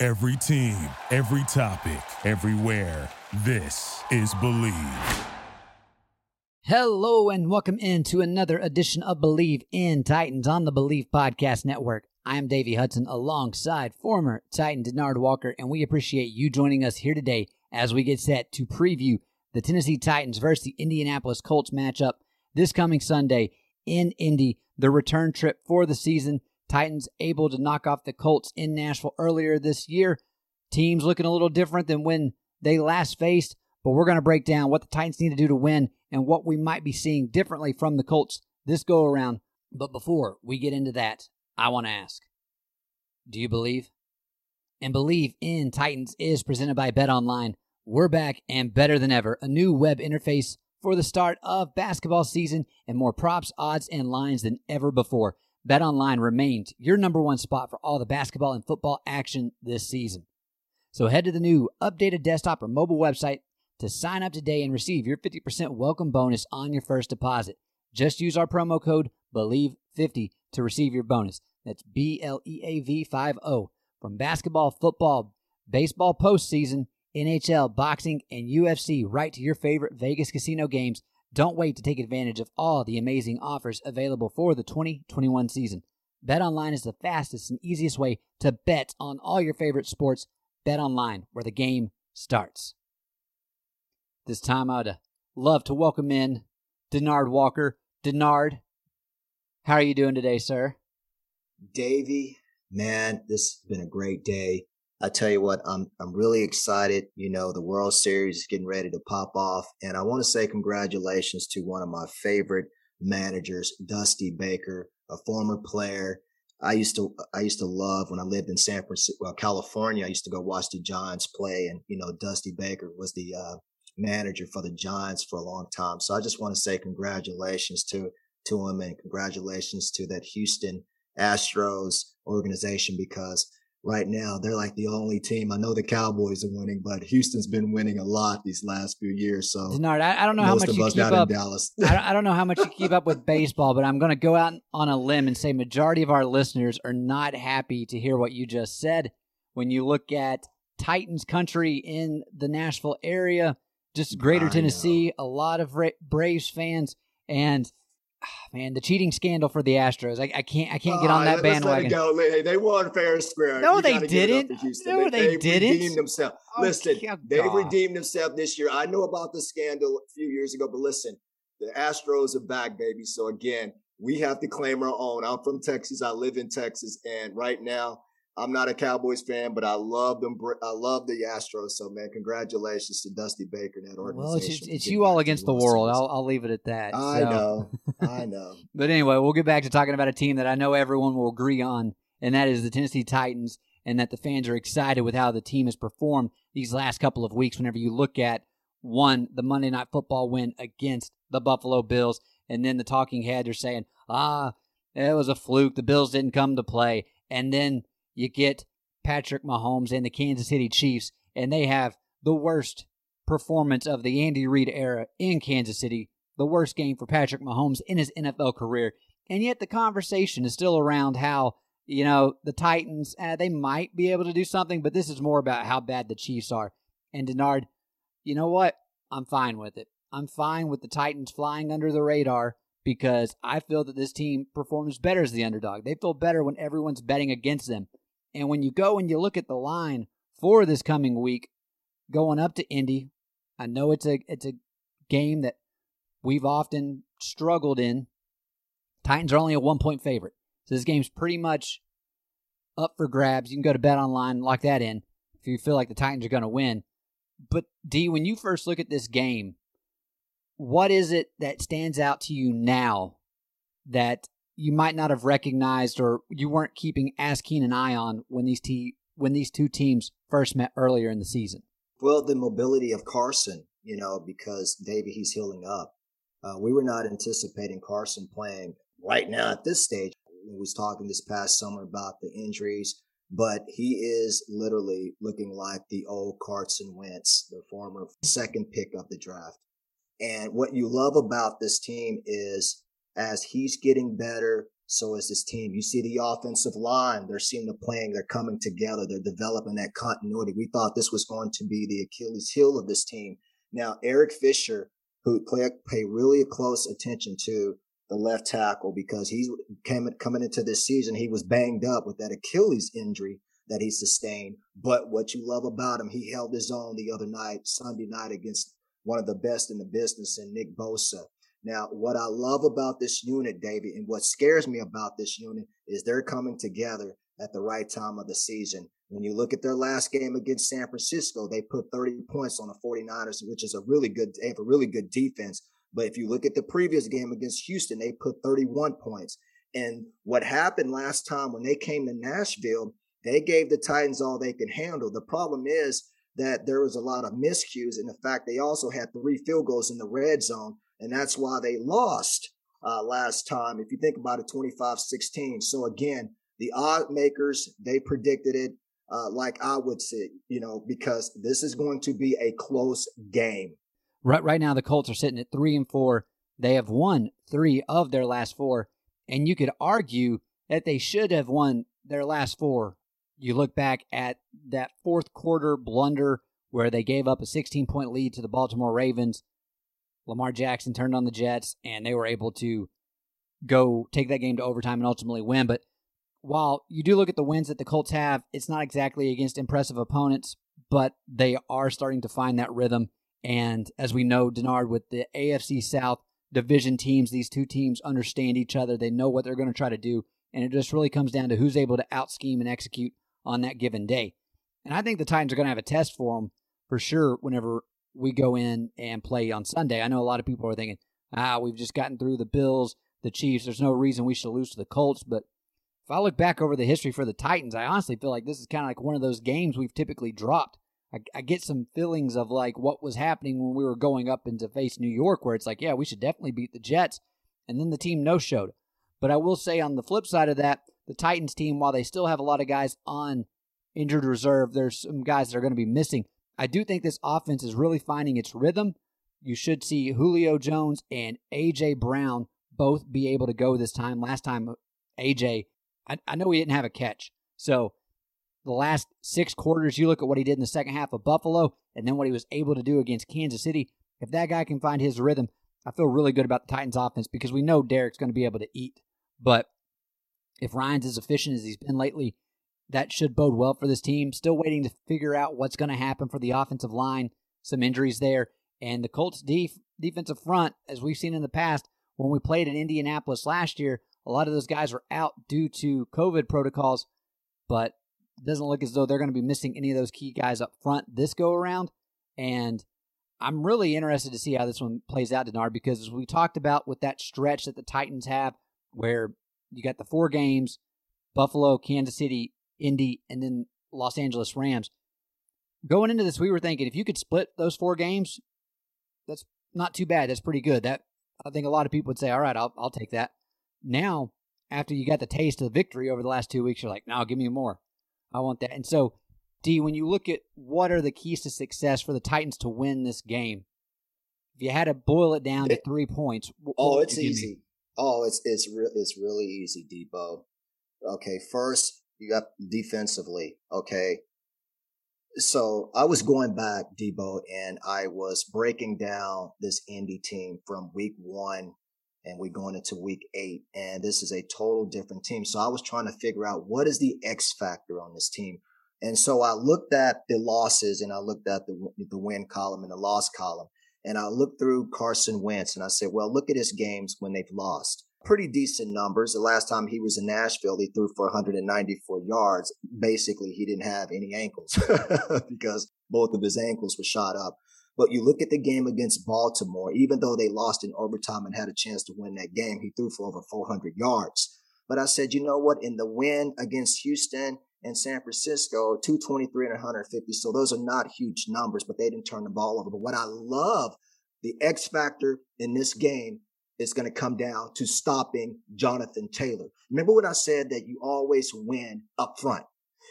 Every team, every topic, everywhere. This is Bleav. Hello and welcome into another edition of Bleav in Titans on the Bleav Podcast Network. I am Davey Hudson alongside former Titan Denard Walker, and we appreciate you joining us here today as we get set to preview the Tennessee Titans versus the Indianapolis Colts matchup this coming Sunday in Indy, the return trip for the season. Titans able to knock off the Colts in Nashville earlier this year. Teams looking a little different than when they last faced, but we're going to break down what the Titans need to do to win and what we might be seeing differently from the Colts this go around. But before we get into that, I want to ask Do you believe? And Bleav in Titans is presented by Bet Online. We're back and better than ever. A new web interface for the start of basketball season and more props, odds, and lines than ever before. BetOnline remains your number one spot for all the basketball and football action this season. So head to the new updated desktop or mobile website to sign up today and receive your 50% welcome bonus on your first deposit. Just use our promo code BLEAV50 to receive your bonus. That's B L E A V 50 from basketball, football, baseball postseason, NHL, boxing, and UFC right to your favorite Vegas casino games don't wait to take advantage of all the amazing offers available for the 2021 season. BetOnline is the fastest and easiest way to bet on all your favorite sports. BetOnline, where the game starts. This time I'd uh, love to welcome in Denard Walker. Denard, how are you doing today, sir? Davey, man, this has been a great day. I tell you what, I'm I'm really excited. You know, the World Series is getting ready to pop off, and I want to say congratulations to one of my favorite managers, Dusty Baker, a former player. I used to I used to love when I lived in San Francisco, well, California. I used to go watch the Giants play, and you know, Dusty Baker was the uh, manager for the Giants for a long time. So I just want to say congratulations to to him, and congratulations to that Houston Astros organization because right now. They're like the only team. I know the Cowboys are winning, but Houston's been winning a lot these last few years. So Denard, I, I don't know how much you keep up. Dallas. I, I don't know how much you keep up with baseball, but I'm going to go out on a limb and say majority of our listeners are not happy to hear what you just said. When you look at Titans country in the Nashville area, just greater I Tennessee, know. a lot of Braves fans, and man, the cheating scandal for the Astros. I, I can't I can't get on oh, that bandwagon. go. Hey, they won fair and square. No, they didn't. No, they, they, they didn't. Redeemed themselves. Oh, listen, they redeemed themselves this year. I know about the scandal a few years ago, but listen, the Astros are back, baby. So again, we have to claim our own. I'm from Texas. I live in Texas, and right now I'm not a Cowboys fan, but I love them. I love the Astros. So, man, congratulations to Dusty Baker and that organization. Well, it's, it's you all against the world. I'll, I'll leave it at that. I so. know. I know. but anyway, we'll get back to talking about a team that I know everyone will agree on, and that is the Tennessee Titans, and that the fans are excited with how the team has performed these last couple of weeks. Whenever you look at one, the Monday Night Football win against the Buffalo Bills, and then the talking heads are saying, ah, it was a fluke. The Bills didn't come to play. And then you get Patrick Mahomes and the Kansas City Chiefs, and they have the worst performance of the Andy Reid era in Kansas City, the worst game for Patrick Mahomes in his NFL career. And yet the conversation is still around how, you know, the Titans, uh, they might be able to do something, but this is more about how bad the Chiefs are. And Denard, you know what? I'm fine with it. I'm fine with the Titans flying under the radar because I feel that this team performs better as the underdog. They feel better when everyone's betting against them. And when you go and you look at the line for this coming week, going up to Indy, I know it's a it's a game that we've often struggled in. Titans are only a one point favorite. So this game's pretty much up for grabs. You can go to bet online, lock that in if you feel like the Titans are going to win. But D, when you first look at this game, what is it that stands out to you now that you might not have recognized or you weren't keeping as keen an eye on when these t- when these two teams first met earlier in the season? Well, the mobility of Carson, you know, because David, he's healing up. Uh, we were not anticipating Carson playing right now at this stage. We was talking this past summer about the injuries, but he is literally looking like the old Carson Wentz, the former second pick of the draft. And what you love about this team is as he's getting better, so is this team. You see the offensive line, they're seeing the playing, they're coming together, they're developing that continuity. We thought this was going to be the Achilles heel of this team. Now, Eric Fisher, who play, pay really close attention to the left tackle because he's came, coming into this season, he was banged up with that Achilles injury that he sustained. But what you love about him, he held his own the other night, Sunday night against one of the best in the business in Nick Bosa. Now, what I love about this unit, David, and what scares me about this unit is they're coming together at the right time of the season. When you look at their last game against San Francisco, they put 30 points on the 49ers, which is a really good, they have a really good defense. But if you look at the previous game against Houston, they put 31 points. And what happened last time when they came to Nashville, they gave the Titans all they could handle. The problem is that there was a lot of miscues. And the fact they also had three field goals in the red zone and that's why they lost uh, last time. If you think about it, 25 16. So again, the odd makers, they predicted it uh, like I would say, you know, because this is going to be a close game. Right, right now, the Colts are sitting at three and four. They have won three of their last four. And you could argue that they should have won their last four. You look back at that fourth quarter blunder where they gave up a 16 point lead to the Baltimore Ravens Lamar Jackson turned on the Jets, and they were able to go take that game to overtime and ultimately win. But while you do look at the wins that the Colts have, it's not exactly against impressive opponents, but they are starting to find that rhythm. And as we know, Denard, with the AFC South division teams, these two teams understand each other. They know what they're going to try to do. And it just really comes down to who's able to out scheme and execute on that given day. And I think the Titans are going to have a test for them for sure whenever we go in and play on Sunday. I know a lot of people are thinking, ah, we've just gotten through the Bills, the Chiefs. There's no reason we should lose to the Colts. But if I look back over the history for the Titans, I honestly feel like this is kind of like one of those games we've typically dropped. I, I, get some feelings of like what was happening when we were going up into face New York, where it's like, yeah, we should definitely beat the Jets. And then the team no showed. But I will say on the flip side of that, the Titans team, while they still have a lot of guys on injured reserve, there's some guys that are going to be missing. I do think this offense is really finding its rhythm. You should see Julio Jones and A.J. Brown both be able to go this time. Last time, A.J., I, I know he didn't have a catch. So the last six quarters, you look at what he did in the second half of Buffalo and then what he was able to do against Kansas City. If that guy can find his rhythm, I feel really good about the Titans offense because we know Derrick's going to be able to eat. But if Ryan's as efficient as he's been lately, that should bode well for this team. Still waiting to figure out what's going to happen for the offensive line. Some injuries there. And the Colts def- defensive front, as we've seen in the past, when we played in Indianapolis last year, a lot of those guys were out due to COVID protocols, but it doesn't look as though they're going to be missing any of those key guys up front this go around. And I'm really interested to see how this one plays out, Denard, because as we talked about with that stretch that the Titans have, where you got the four games Buffalo, Kansas City, Indy, and then Los Angeles Rams. Going into this, we were thinking if you could split those four games, that's not too bad. That's pretty good. That I think a lot of people would say, "All right, I'll I'll take that." Now, after you got the taste of victory over the last two weeks, you're like, "Now, give me more. I want that." And so, D, when you look at what are the keys to success for the Titans to win this game, if you had to boil it down to three points, oh, it's easy. Oh, it's it's real. It's really easy, Debo. Okay, first you got defensively. Okay. So I was going back, Debo, and I was breaking down this Indy team from week one and we're going into week eight. And this is a total different team. So I was trying to figure out what is the X factor on this team. And so I looked at the losses and I looked at the, the win column and the loss column. And I looked through Carson Wentz and I said, well, look at his games when they've lost pretty decent numbers. The last time he was in Nashville, he threw for 194 yards. Basically, he didn't have any ankles because both of his ankles were shot up. But you look at the game against Baltimore, even though they lost in overtime and had a chance to win that game, he threw for over 400 yards. But I said, you know what? In the win against Houston, and San Francisco 223 and 150. So those are not huge numbers, but they didn't turn the ball over. But what I love, the X factor in this game is going to come down to stopping Jonathan Taylor. Remember when I said that you always win up front?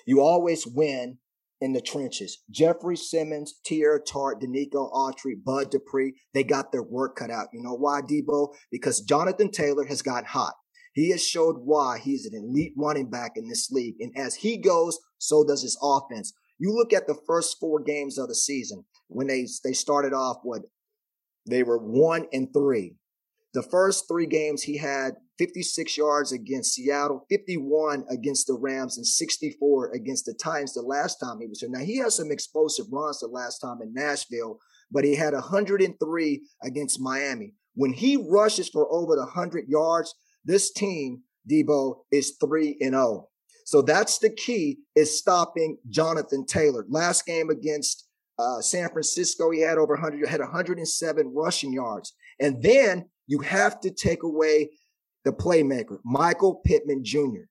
You always win in the trenches. Jeffrey Simmons, Teair Tart, Denico Autry, Bud Dupree, they got their work cut out. You know why, Debo? Because Jonathan Taylor has got hot. He has showed why he's an elite running back in this league. And as he goes, so does his offense. You look at the first four games of the season when they, they started off, what they were one and three. The first three games he had 56 yards against Seattle, 51 against the Rams, and 64 against the Titans the last time he was here. Now, he has some explosive runs the last time in Nashville, but he had 103 against Miami. When he rushes for over the 100 yards, this team, Debo, is 3 and 0. So that's the key is stopping Jonathan Taylor. Last game against uh, San Francisco, he had over 100, had 107 rushing yards. And then you have to take away the playmaker, Michael Pittman Jr.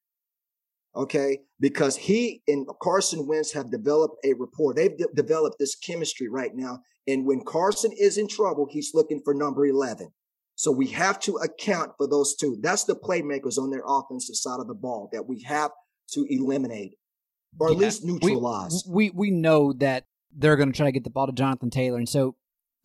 Okay, because he and Carson Wentz have developed a rapport. They've de- developed this chemistry right now. And when Carson is in trouble, he's looking for number 11. So we have to account for those two. That's the playmakers on their offensive side of the ball that we have to eliminate or at yeah, least neutralize. We, we, we know that they're going to try to get the ball to Jonathan Taylor. And so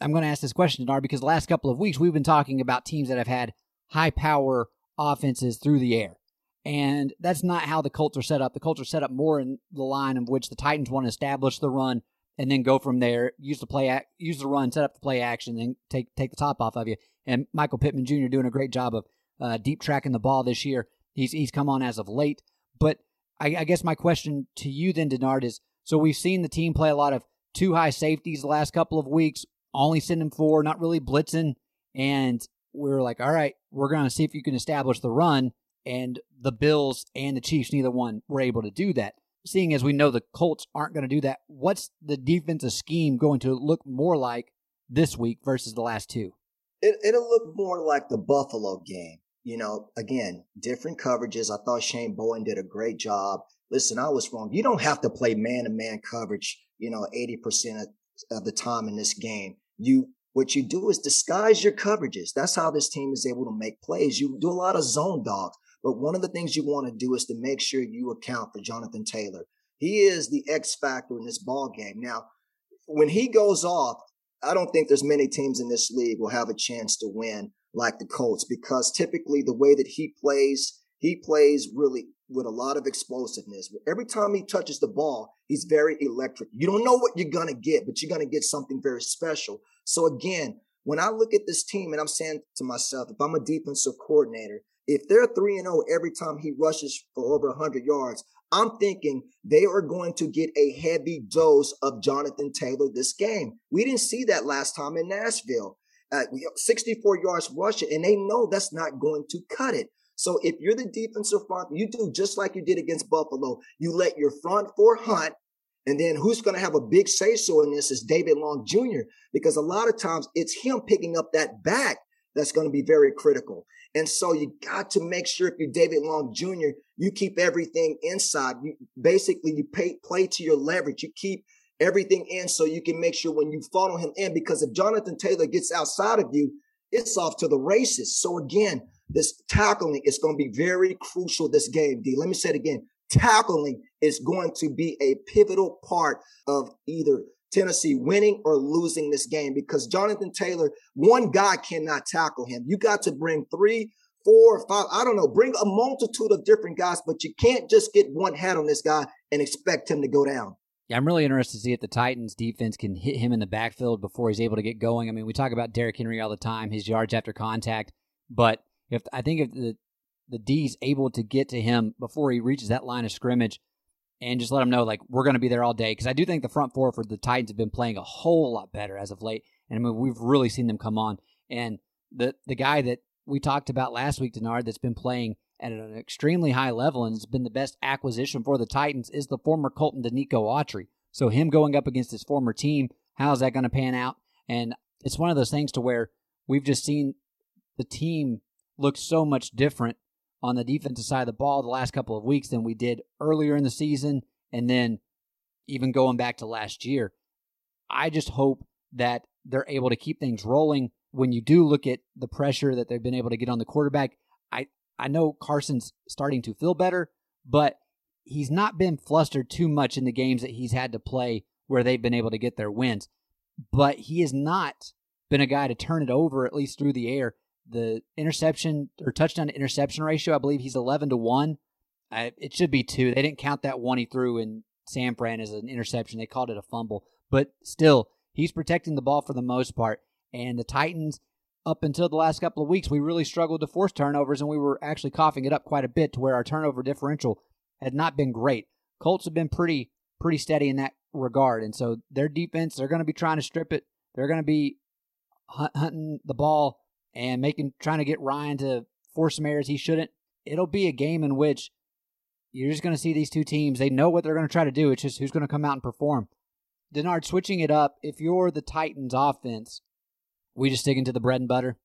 I'm going to ask this question, Denard, because the last couple of weeks we've been talking about teams that have had high power offenses through the air. And that's not how the Colts are set up. The Colts are set up more in the line of which the Titans want to establish the run and then go from there. Use the play, use the run, set up the play action, then take take the top off of you. And Michael Pittman Jr. doing a great job of uh, deep tracking the ball this year. He's he's come on as of late. But I, I guess my question to you then, Denard, is: so we've seen the team play a lot of two high safeties the last couple of weeks, only sending four, not really blitzing, and we were like, all right, we're going to see if you can establish the run. And the Bills and the Chiefs, neither one were able to do that. Seeing as we know the Colts aren't going to do that, what's the defensive scheme going to look more like this week versus the last two? It, it'll look more like the Buffalo game. You know, again, different coverages. I thought Shane Bowen did a great job. Listen, I was wrong. You don't have to play man to man coverage, you know, 80% of the time in this game. You what you do is disguise your coverages. That's how this team is able to make plays. You do a lot of zone dogs, but one of the things you want to do is to make sure you account for Jonathan Taylor. He is the X factor in this ball game. Now, when he goes off, I don't think there's many teams in this league will have a chance to win like the Colts because typically the way that he plays, he plays really with a lot of explosiveness. Every time he touches the ball, he's very electric. You don't know what you're going to get, but you're going to get something very special. So again, when I look at this team and I'm saying to myself, if I'm a defensive coordinator, if they're 3 and 0 every time he rushes for over 100 yards, I'm thinking they are going to get a heavy dose of Jonathan Taylor this game. We didn't see that last time in Nashville. Uh, 64 yards rushing, and they know that's not going to cut it. So if you're the defensive front, you do just like you did against Buffalo. You let your front four hunt and then who's going to have a big say so in this is David Long Jr. because a lot of times it's him picking up that back that's going to be very critical. And so you got to make sure if you're David Long Jr., you keep everything inside. You basically you pay, play to your leverage. You keep everything in so you can make sure when you funnel him in, because if Jonathan Taylor gets outside of you, it's off to the races. So again, this tackling is going to be very crucial this game. D. Let me say it again tackling is going to be a pivotal part of either Tennessee winning or losing this game because Jonathan Taylor, one guy cannot tackle him. You got to bring three, four, five, I don't know, bring a multitude of different guys, but you can't just get one head on this guy and expect him to go down. Yeah, I'm really interested to see if the Titans defense can hit him in the backfield before he's able to get going. I mean, we talk about Derrick Henry all the time, his yards after contact, but if I think if the the D's able to get to him before he reaches that line of scrimmage and just let him know, like, we're going to be there all day. Because I do think the front four for the Titans have been playing a whole lot better as of late. And I mean, we've really seen them come on. And the, the guy that we talked about last week, Denard, that's been playing at an extremely high level and has been the best acquisition for the Titans is the former Colton Denico Autry. So him going up against his former team, how's that going to pan out? And it's one of those things to where we've just seen the team look so much different on the defensive side of the ball the last couple of weeks than we did earlier in the season, and then even going back to last year. I just hope that they're able to keep things rolling. When you do look at the pressure that they've been able to get on the quarterback, I I know Carson's starting to feel better, but he's not been flustered too much in the games that he's had to play where they've been able to get their wins. But he has not been a guy to turn it over at least through the air. The interception or touchdown to interception ratio, I believe he's 11 to 1. I, it should be two. They didn't count that one he threw in San Fran as an interception. They called it a fumble. But still, he's protecting the ball for the most part. And the Titans, up until the last couple of weeks, we really struggled to force turnovers, and we were actually coughing it up quite a bit to where our turnover differential had not been great. Colts have been pretty pretty steady in that regard, and so their defense, they're going to be trying to strip it. They're going to be hunting the ball and making trying to get Ryan to force some errors he shouldn't. It'll be a game in which you're just going to see these two teams. They know what they're going to try to do. It's just who's going to come out and perform. Denard, switching it up. If you're the Titans offense, we just stick into the bread and butter,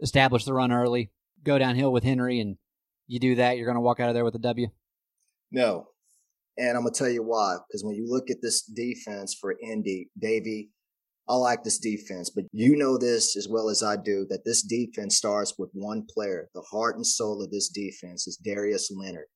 establish the run early, go downhill with Henry, and you do that, you're going to walk out of there with a W. No, and I'm gonna tell you why. Because when you look at this defense for Indy, Davey, I like this defense, but you know this as well as I do that this defense starts with one player. The heart and soul of this defense is Darius Leonard.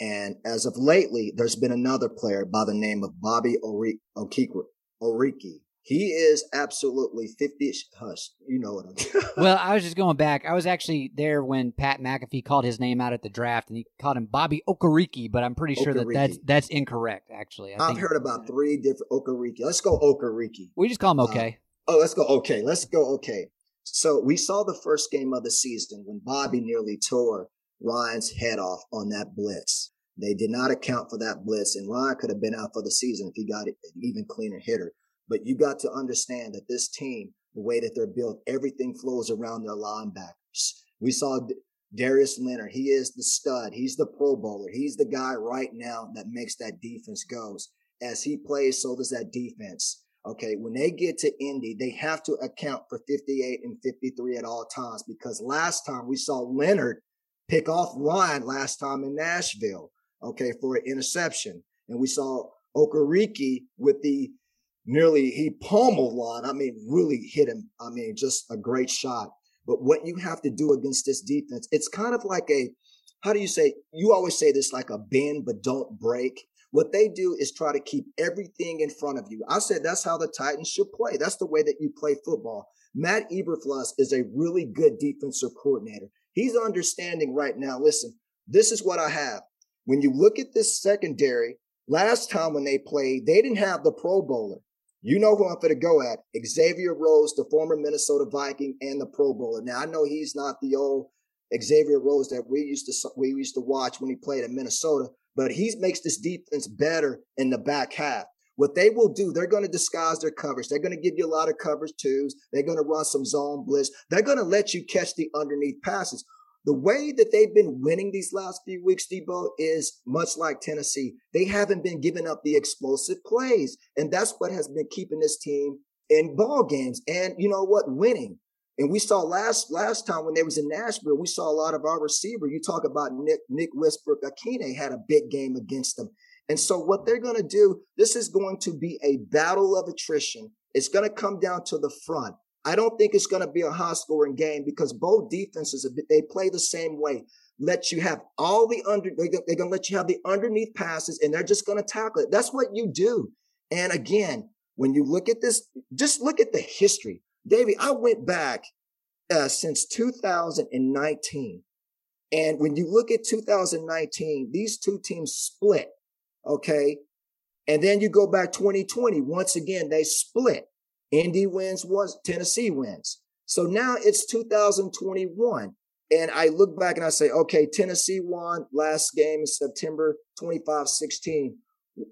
And as of lately, there's been another player by the name of Bobby Okereke. He is absolutely 50. Hush, you know what I'm saying? Well, I was just going back. I was actually there when Pat McAfee called his name out at the draft, and he called him Bobby Okariki, but I'm pretty sure Okereke. that that's, that's incorrect, actually. I have heard about three different Okariki. Let's go Okariki. We just call him okay. Uh, oh, let's go okay. Let's go okay. So we saw the first game of the season when Bobby nearly tore Ryan's head off on that blitz. They did not account for that blitz, and Ryan could have been out for the season if he got an even cleaner hitter. But you got to understand that this team, the way that they're built, everything flows around their linebackers. We saw Darius Leonard. He is the stud. He's the pro bowler. He's the guy right now that makes that defense goes. As he plays, so does that defense. Okay. When they get to Indy, they have to account for 58 and 53 at all times because last time we saw Leonard pick off Ryan last time in Nashville. Okay. For an interception. And we saw Okereke with the nearly he pummeled Lon. I mean, really hit him. I mean, just a great shot. But what you have to do against this defense, it's kind of like a, how do you say? You always say this like a bend but don't break. What they do is try to keep everything in front of you. I said that's how the Titans should play. That's the way that you play football. Matt Eberflus is a really good defensive coordinator. He's understanding right now. Listen, this is what I have. When you look at this secondary, last time when they played, they didn't have the Pro Bowler. You know who I'm going to go at. Xavier Rhodes, the former Minnesota Viking and the Pro Bowler. Now I know he's not the old Xavier Rhodes that we used to we used to watch when he played in Minnesota, but he makes this defense better in the back half. What they will do, they're going to disguise their coverage. They're going to give you a lot of coverage twos. They're going to run some zone blitz. They're going to let you catch the underneath passes. The way that they've been winning these last few weeks, Debo, is much like Tennessee. They haven't been giving up the explosive plays. And that's what has been keeping this team in ball games. And you know what? Winning. And we saw last last time when they was in Nashville, we saw a lot of our receiver. You talk about Nick Nick Westbrook Ikhine had a big game against them. And so what they're going to do, this is going to be a battle of attrition. It's going to come down to the front. I don't think it's going to be a high scoring game because both defenses, they play the same way. Let you have all the under, they're going to let you have the underneath passes and they're just going to tackle it. That's what you do. And again, when you look at this, just look at the history. Davey, I went back uh, since 2019. And when you look at 2019, these two teams split. Okay. And then you go back 2020. Once again, they split. Indy wins once, Tennessee wins. So now it's 2021. And I look back and I say, okay, Tennessee won last game in September 25 16.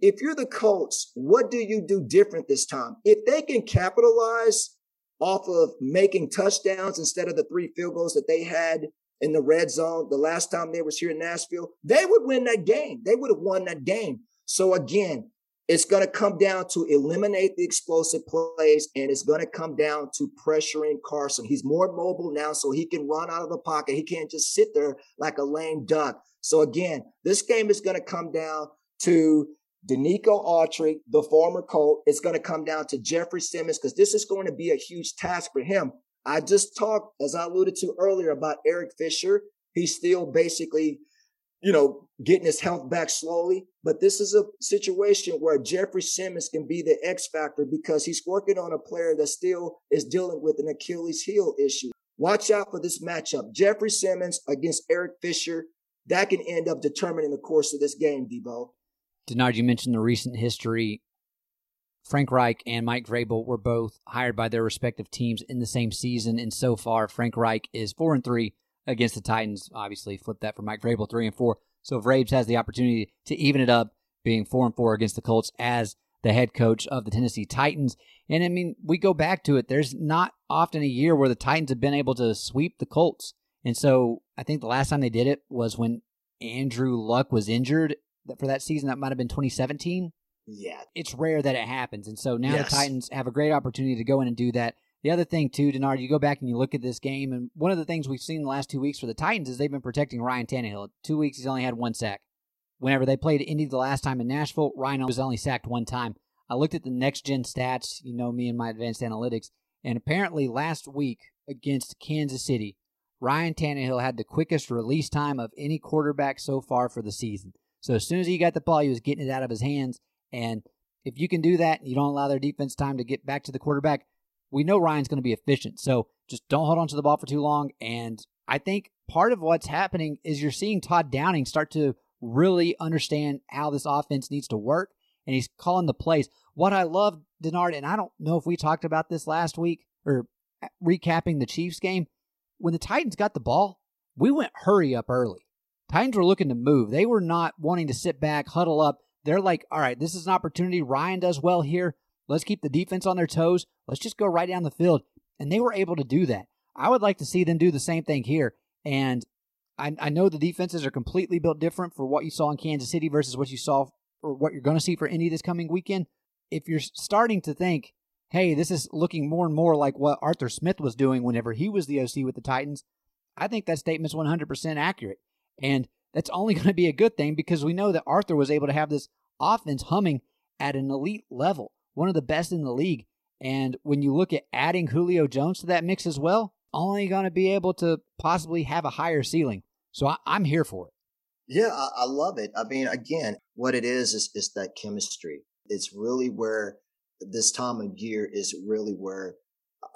If you're the Colts, what do you do different this time? If they can capitalize off of making touchdowns instead of the three field goals that they had in the red zone the last time they was here in Nashville, they would win that game. They would have won that game. So again, it's going to come down to eliminate the explosive plays and it's going to come down to pressuring Carson. He's more mobile now, so he can run out of the pocket. He can't just sit there like a lame duck. So again, this game is going to come down to Denico Autry, the former Colt. It's going to come down to Jeffrey Simmons because this is going to be a huge task for him. I just talked, as I alluded to earlier, about Eric Fisher. He's still basically you know, getting his health back slowly. But this is a situation where Jeffrey Simmons can be the X factor because he's working on a player that still is dealing with an Achilles heel issue. Watch out for this matchup. Jeffrey Simmons against Eric Fisher. That can end up determining the course of this game, Debo. Denard, you mentioned the recent history. Frank Reich and Mike Vrabel were both hired by their respective teams in the same season, and so far, Frank Reich is four and three against the Titans. Obviously, flip that for Mike Vrabel, three and four. So Vrabes has the opportunity to even it up, being four and four against the Colts as the head coach of the Tennessee Titans. And I mean, we go back to it. There's not often a year where the Titans have been able to sweep the Colts. And so I think the last time they did it was when Andrew Luck was injured for that season. That might have been 2017. Yeah. It's rare that it happens. And so now yes. the Titans have a great opportunity to go in and do that. The other thing, too, Denard, you go back and you look at this game, and one of the things we've seen the last two weeks for the Titans is they've been protecting Ryan Tannehill. Two weeks, he's only had one sack. Whenever they played Indy the last time in Nashville, Ryan was only sacked one time. I looked at the next gen stats, you know me and my advanced analytics, and apparently last week against Kansas City, Ryan Tannehill had the quickest release time of any quarterback so far for the season. So as soon as he got the ball, he was getting it out of his hands. And if you can do that, you don't allow their defense time to get back to the quarterback, we know Ryan's going to be efficient. So just don't hold on to the ball for too long. And I think part of what's happening is you're seeing Todd Downing start to really understand how this offense needs to work. And he's calling the plays. What I love, Denard, and I don't know if we talked about this last week or recapping the Chiefs game. When the Titans got the ball, we went hurry up early. Titans were looking to move. They were not wanting to sit back, huddle up. They're like, all right, this is an opportunity. Ryan does well here. Let's keep the defense on their toes. Let's just go right down the field. And they were able to do that. I would like to see them do the same thing here. And I, I know the defenses are completely built different for what you saw in Kansas City versus what you saw or what you're going to see for Indy this coming weekend. If you're starting to think, hey, this is looking more and more like what Arthur Smith was doing whenever he was the OC with the Titans, I think that statement's 100% accurate. And that's only going to be a good thing because we know that Arthur was able to have this offense humming at an elite level one of the best in the league. And when you look at adding Julio Jones to that mix as well, only going to be able to possibly have a higher ceiling. So I, am here for it. Yeah, I, I, love it. I mean, again, what it is, is is that chemistry. It's really where this time of year is really where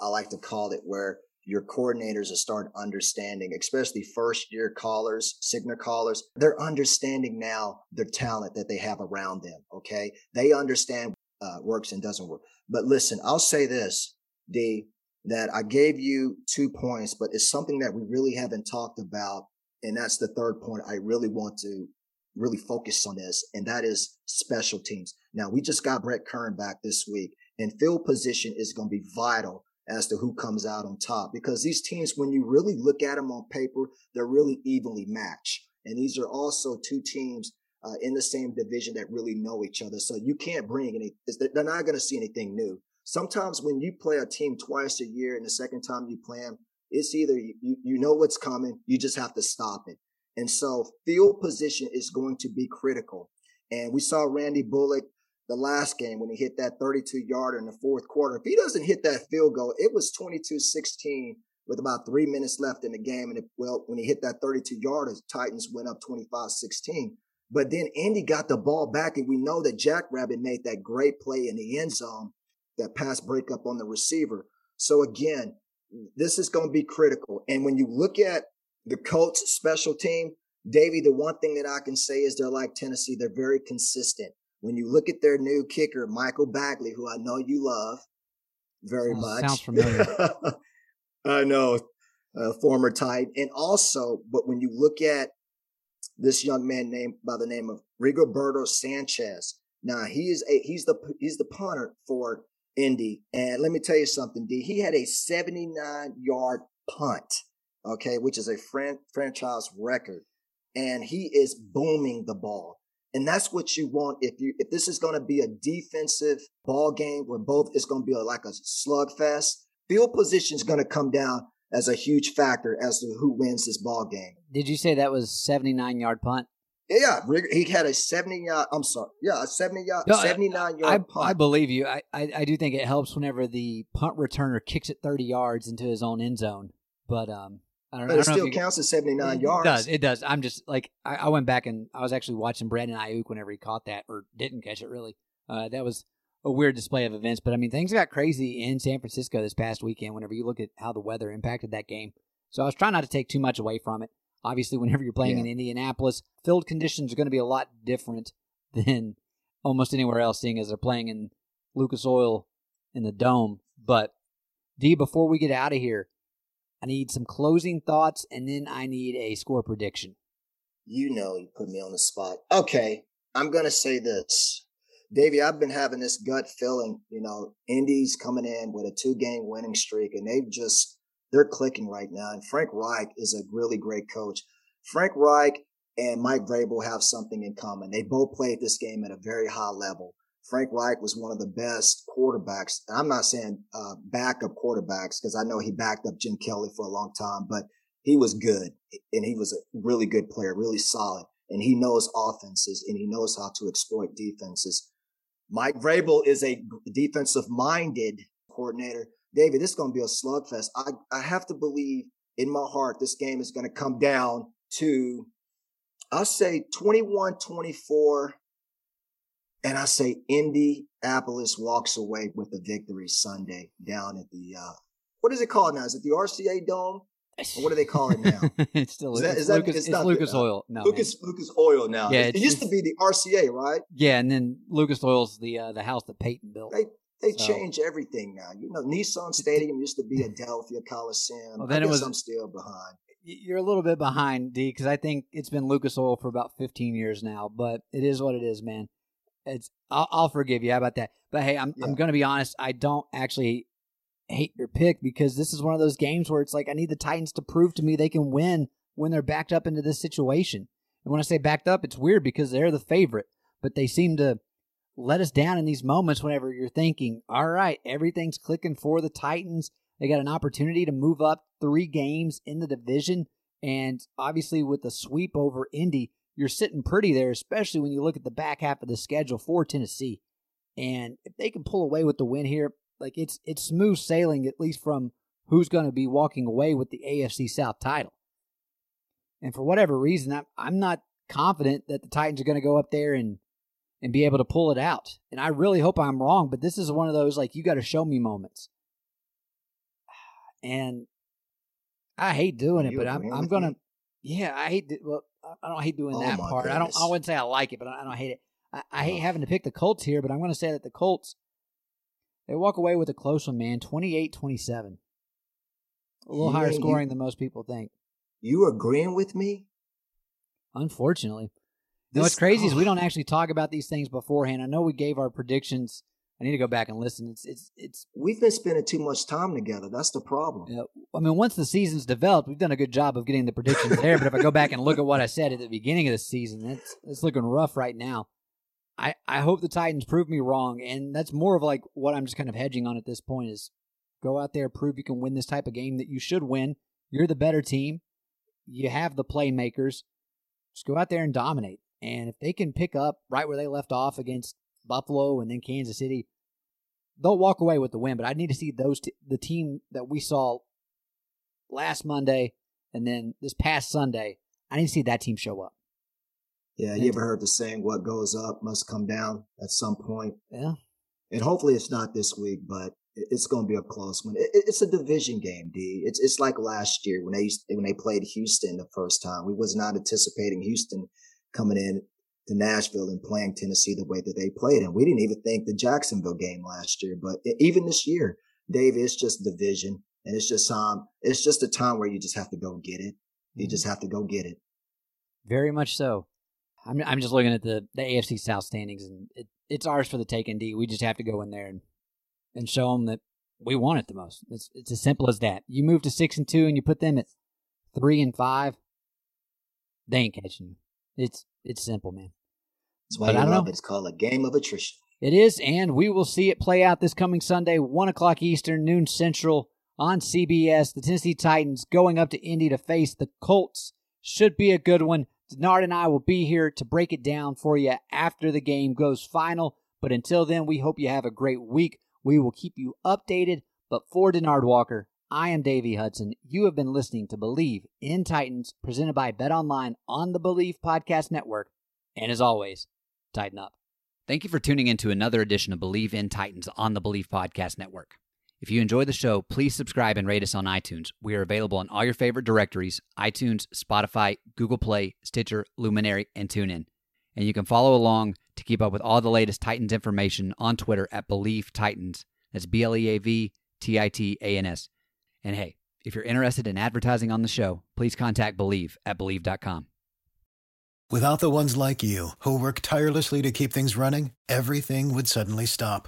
I like to call it where your coordinators are start understanding, especially first year callers, signal callers, they're understanding now the talent that they have around them. Okay. They understand uh, works and doesn't work. But listen, I'll say this, D, that I gave you two points, but it's something that we really haven't talked about. And that's the third point. I really want to really focus on this, and that is special teams. Now, we just got Brett Kern back this week, and field position is going to be vital as to who comes out on top because these teams, when you really look at them on paper, they're really evenly matched. And these are also two teams uh, in the same division that really know each other. So you can't bring any, they're not going to see anything new. Sometimes when you play a team twice a year and the second time you play them, it's either you, you know what's coming, you just have to stop it. And so field position is going to be critical. And we saw Randy Bullock the last game when he hit that 32 yarder in the fourth quarter. If he doesn't hit that field goal, it was 22 16 with about three minutes left in the game. And it, well, when he hit that 32 yarder, Titans went up 25 16. But then Indy got the ball back, and we know that Jackrabbit made that great play in the end zone, that pass breakup on the receiver. So again, this is going to be critical. And when you look at the Colts special team, Davey, the one thing that I can say is they're like Tennessee. They're very consistent. When you look at their new kicker, Michael Badgley, who I know you love very much. Sounds familiar. I know, uh, former tight. And also, but when you look at this young man named by the name of Rigoberto Sanchez. Now he is a he's the he's the punter for Indy, and let me tell you something, D. He had a 79 yard punt, okay, which is a fran- franchise record, and he is booming the ball. And that's what you want if you if this is going to be a defensive ball game where both it's going to be like a slugfest. Field position is going to come down as a huge factor as to who wins this ball game. Did you say that was 79 yard punt? Yeah, he had a 70 yard. I'm sorry. Yeah, a 70 yard, no, 79 yard I, punt. I believe you. I, I, I do think it helps whenever the punt returner kicks it 30 yards into his own end zone. But um, I don't but know. it still counts as 79 it yards. does. It does. I'm just like I, I, went back and I was actually watching Brandon Aiyuk whenever he caught that or didn't catch it. Really, uh, that was a weird display of events. But I mean, things got crazy in San Francisco this past weekend. Whenever you look at how the weather impacted that game, so I was trying not to take too much away from it. Obviously, whenever you're playing yeah. in Indianapolis, field conditions are going to be a lot different than almost anywhere else, seeing as they're playing in Lucas Oil in the dome. But D, before we get out of here, I need some closing thoughts, and then I need a score prediction. You know, you put me on the spot. Okay, I'm going to say this. Davey, I've been having this gut feeling, you know, Indy's coming in with a two game winning streak, and they've just they're clicking right now. And Frank Reich is a really great coach. Frank Reich and Mike Vrabel have something in common. They both played this game at a very high level. Frank Reich was one of the best quarterbacks. I'm not saying uh, backup quarterbacks because I know he backed up Jim Kelly for a long time, but he was good and he was a really good player, really solid. And he knows offenses and he knows how to exploit defenses. Mike Vrabel is a defensive minded coordinator David, this is going to be a slugfest. I, I have to believe in my heart this game is going to come down to, I'll say 21 24. And I say Indianapolis walks away with the victory Sunday down at the, uh, what is it called now? Is it the RCA Dome? Or what do they call it now? it's still is that, is Lucas, it's, it's Lucas the, uh, Oil. No, Lucas man. Lucas Oil now. Yeah, it used to be the RCA, right? Yeah, and then Lucas Oil's the uh, the house that Peyton built. They they so, change everything now. You know, Nissan Stadium used to be Adelphia Coliseum. Well, then it was, I'm still behind. You're a little bit behind, D, because I think it's been Lucas Oil for about 15 years now. But it is what it is, man. It's I'll, I'll forgive you. How about that? But hey, I'm yeah. I'm going to be honest. I don't actually hate your pick because this is one of those games where it's like I need the Titans to prove to me they can win when they're backed up into this situation. And when I say backed up, it's weird because they're the favorite, but they seem to let us down in these moments whenever you're thinking, all right, everything's clicking for the Titans. They got an opportunity to move up three games in the division. And obviously, with the sweep over Indy, you're sitting pretty there, especially when you look at the back half of the schedule for Tennessee. And if they can pull away with the win here, like it's it's smooth sailing, at least from who's going to be walking away with the AFC South title. And for whatever reason, I'm, I'm not confident that the Titans are going to go up there and and be able to pull it out. And I really hope I'm wrong, but this is one of those like you got to show me moments. And I hate doing it, but I'm I'm gonna. Yeah, I hate. Well, I don't hate doing oh that part. Goodness. I don't. I wouldn't say I like it, but I don't hate it. I, I hate having to pick the Colts here, but I'm going to say that the Colts they walk away with a close one, man. 28-27. A little yeah, higher scoring you, than most people think. You agreeing with me? Unfortunately. This, what's crazy oh. is we don't actually talk about these things beforehand. I know we gave our predictions. I need to go back and listen. It's it's it's. We've been spending too much time together. That's the problem. Yeah, I mean, once the season's developed, we've done a good job of getting the predictions there. but if I go back and look at what I said at the beginning of the season, it's it's looking rough right now. I I hope the Titans prove me wrong, and that's more of like what I'm just kind of hedging on at this point is go out there, prove you can win this type of game that you should win. You're the better team. You have the playmakers. Just go out there and dominate. And if they can pick up right where they left off against Buffalo and then Kansas City, they'll walk away with the win. But I need to see those t- the team that we saw last Monday and then this past Sunday. I need to see that team show up. Yeah, you ever heard the saying, "What goes up must come down" at some point? Yeah, and hopefully it's not this week, but it's going to be a close one. It's a division game, D. It's it's like last year when they when they played Houston the first time. We was not anticipating Houston coming in to Nashville and playing Tennessee the way that they played. And we didn't even think the Jacksonville game last year, but even this year, Dave, it's just division. And it's just um, it's just a time where you just have to go get it. You just mm-hmm. have to go get it. Very much so. I'm I'm just looking at the the AFC South standings, and it, it's ours for the taking. D. We just have to go in there and and show them that we want it the most. It's it's as simple as that. You move to six and two, and you put them at three and five. They ain't catching you. It's it's simple, man. That's why But I don't love know. It's called a game of attrition. It is, and we will see it play out this coming Sunday, 1 o'clock Eastern, noon Central on CBS. The Tennessee Titans going up to Indy to face the Colts. Should be a good one. Denard and I will be here to break it down for you after the game goes final. But until then, we hope you have a great week. We will keep you updated. But for Denard Walker, I am Davey Hudson. You have been listening to Bleav in Titans, presented by Bet Online on the Bleav Podcast Network. And as always, tighten up. Thank you for tuning in to another edition of Bleav in Titans on the Bleav Podcast Network. If you enjoy the show, please subscribe and rate us on iTunes. We are available on all your favorite directories iTunes, Spotify, Google Play, Stitcher, Luminary, and TuneIn. And you can follow along to keep up with all the latest Titans information on Twitter at Bleav Titans. That's B L E A V T I T A N S. And hey, if you're interested in advertising on the show, please contact Bleav at Bleav.com. Without the ones like you, who work tirelessly to keep things running, everything would suddenly stop.